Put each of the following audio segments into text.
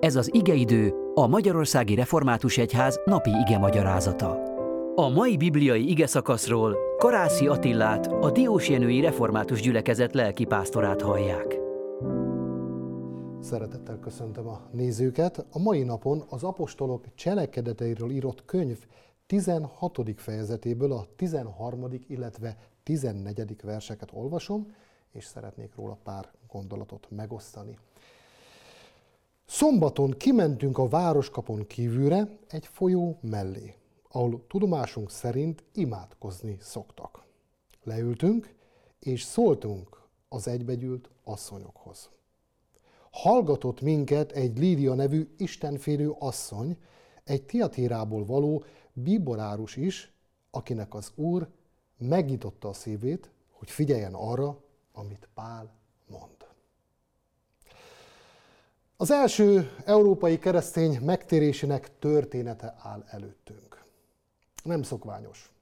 Ez az igeidő, a Magyarországi Református Egyház napi ige magyarázata. A mai bibliai ige szakaszról Karászi Attillát, a Diósjenői Református Gyülekezet lelkipásztorát hallják. Szeretettel köszöntöm a nézőket. A mai napon az apostolok cselekedeteiről írott könyv 16. fejezetéből a 13. illetve 14. verseket olvasom, és szeretnék róla pár gondolatot megosztani. Szombaton kimentünk a városkapon kívülre egy folyó mellé, ahol tudomásunk szerint imádkozni szoktak. Leültünk, és szóltunk az egybegyűlt asszonyokhoz. Hallgatott minket egy Lídia nevű istenfélő asszony, egy Tiatérából való biborárus is, akinek az Úr megnyitotta a szívét, hogy figyeljen arra, amit Pál mond. Az első európai keresztény megtérésének története áll előttünk. Nem szokványos.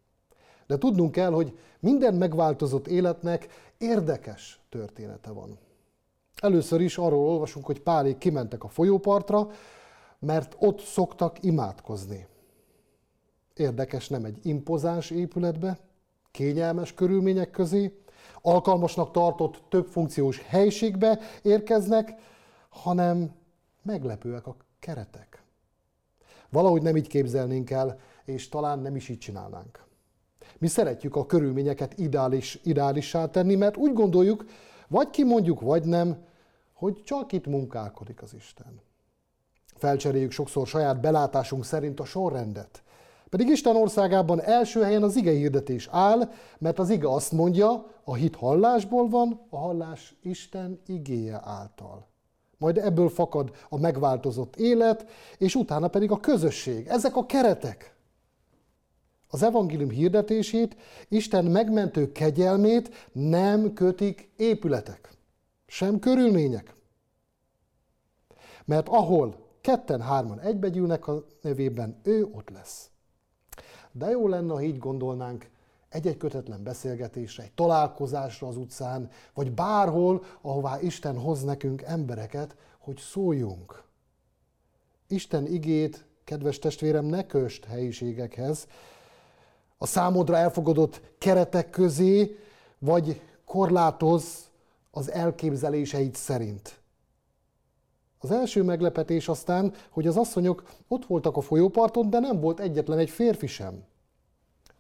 De tudnunk kell, hogy minden megváltozott életnek érdekes története van. Először is arról olvasunk, hogy Pálék kimentek a folyópartra, mert ott szoktak imádkozni. Érdekes nem egy impozáns épületbe, kényelmes körülmények közé, alkalmasnak tartott több funkciós helységbe érkeznek, hanem meglepőek a keretek. Valahogy nem így képzelnénk el, és talán nem is így csinálnánk. Mi szeretjük a körülményeket ideális, ideálissá tenni, mert úgy gondoljuk, vagy kimondjuk, vagy nem, hogy csak itt munkálkodik az Isten. Felcseréljük sokszor saját belátásunk szerint a sorrendet. Pedig Isten országában első helyen az ige hirdetés áll, mert az ige azt mondja, a hit hallásból van, a hallás Isten igéje által. Majd ebből fakad a megváltozott élet, és utána pedig a közösség. Ezek a keretek. Az evangélium hirdetését, Isten megmentő kegyelmét nem kötik épületek, sem körülmények. Mert ahol ketten-hárman egybegyűlnek a nevében, ő ott lesz. De jó lenne, ha így gondolnánk egy-egy kötetlen beszélgetésre, egy találkozásra az utcán, vagy bárhol, ahová Isten hoz nekünk embereket, hogy szóljunk. Isten igét, kedves testvérem, ne köst helyiségekhez, a számodra elfogadott keretek közé, vagy korlátoz az elképzeléseid szerint. Az első meglepetés aztán, hogy az asszonyok ott voltak a folyóparton, de nem volt egyetlen egy férfi sem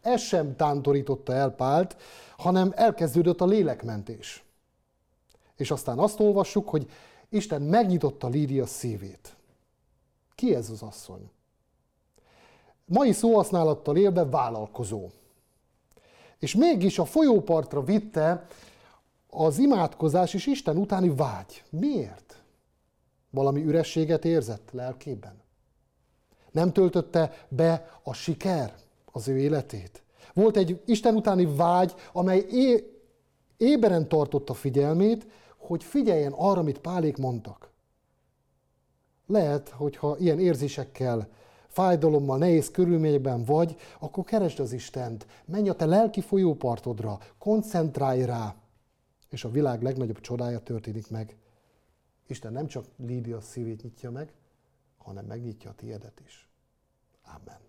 ez sem tántorította el Pált, hanem elkezdődött a lélekmentés. És aztán azt olvassuk, hogy Isten megnyitotta Lídia szívét. Ki ez az asszony? Mai szóhasználattal élve vállalkozó. És mégis a folyópartra vitte az imádkozás és Isten utáni vágy. Miért? Valami ürességet érzett lelkében? Nem töltötte be a siker? Az ő életét. Volt egy Isten utáni vágy, amely éberen tartotta figyelmét, hogy figyeljen arra, amit Pálék mondtak. Lehet, hogyha ilyen érzésekkel, fájdalommal, nehéz körülményekben vagy, akkor keresd az Istent, menj a te lelki folyópartodra, koncentrálj rá, és a világ legnagyobb csodája történik meg. Isten nem csak Lídia szívét nyitja meg, hanem megnyitja a tiédet is. Amen.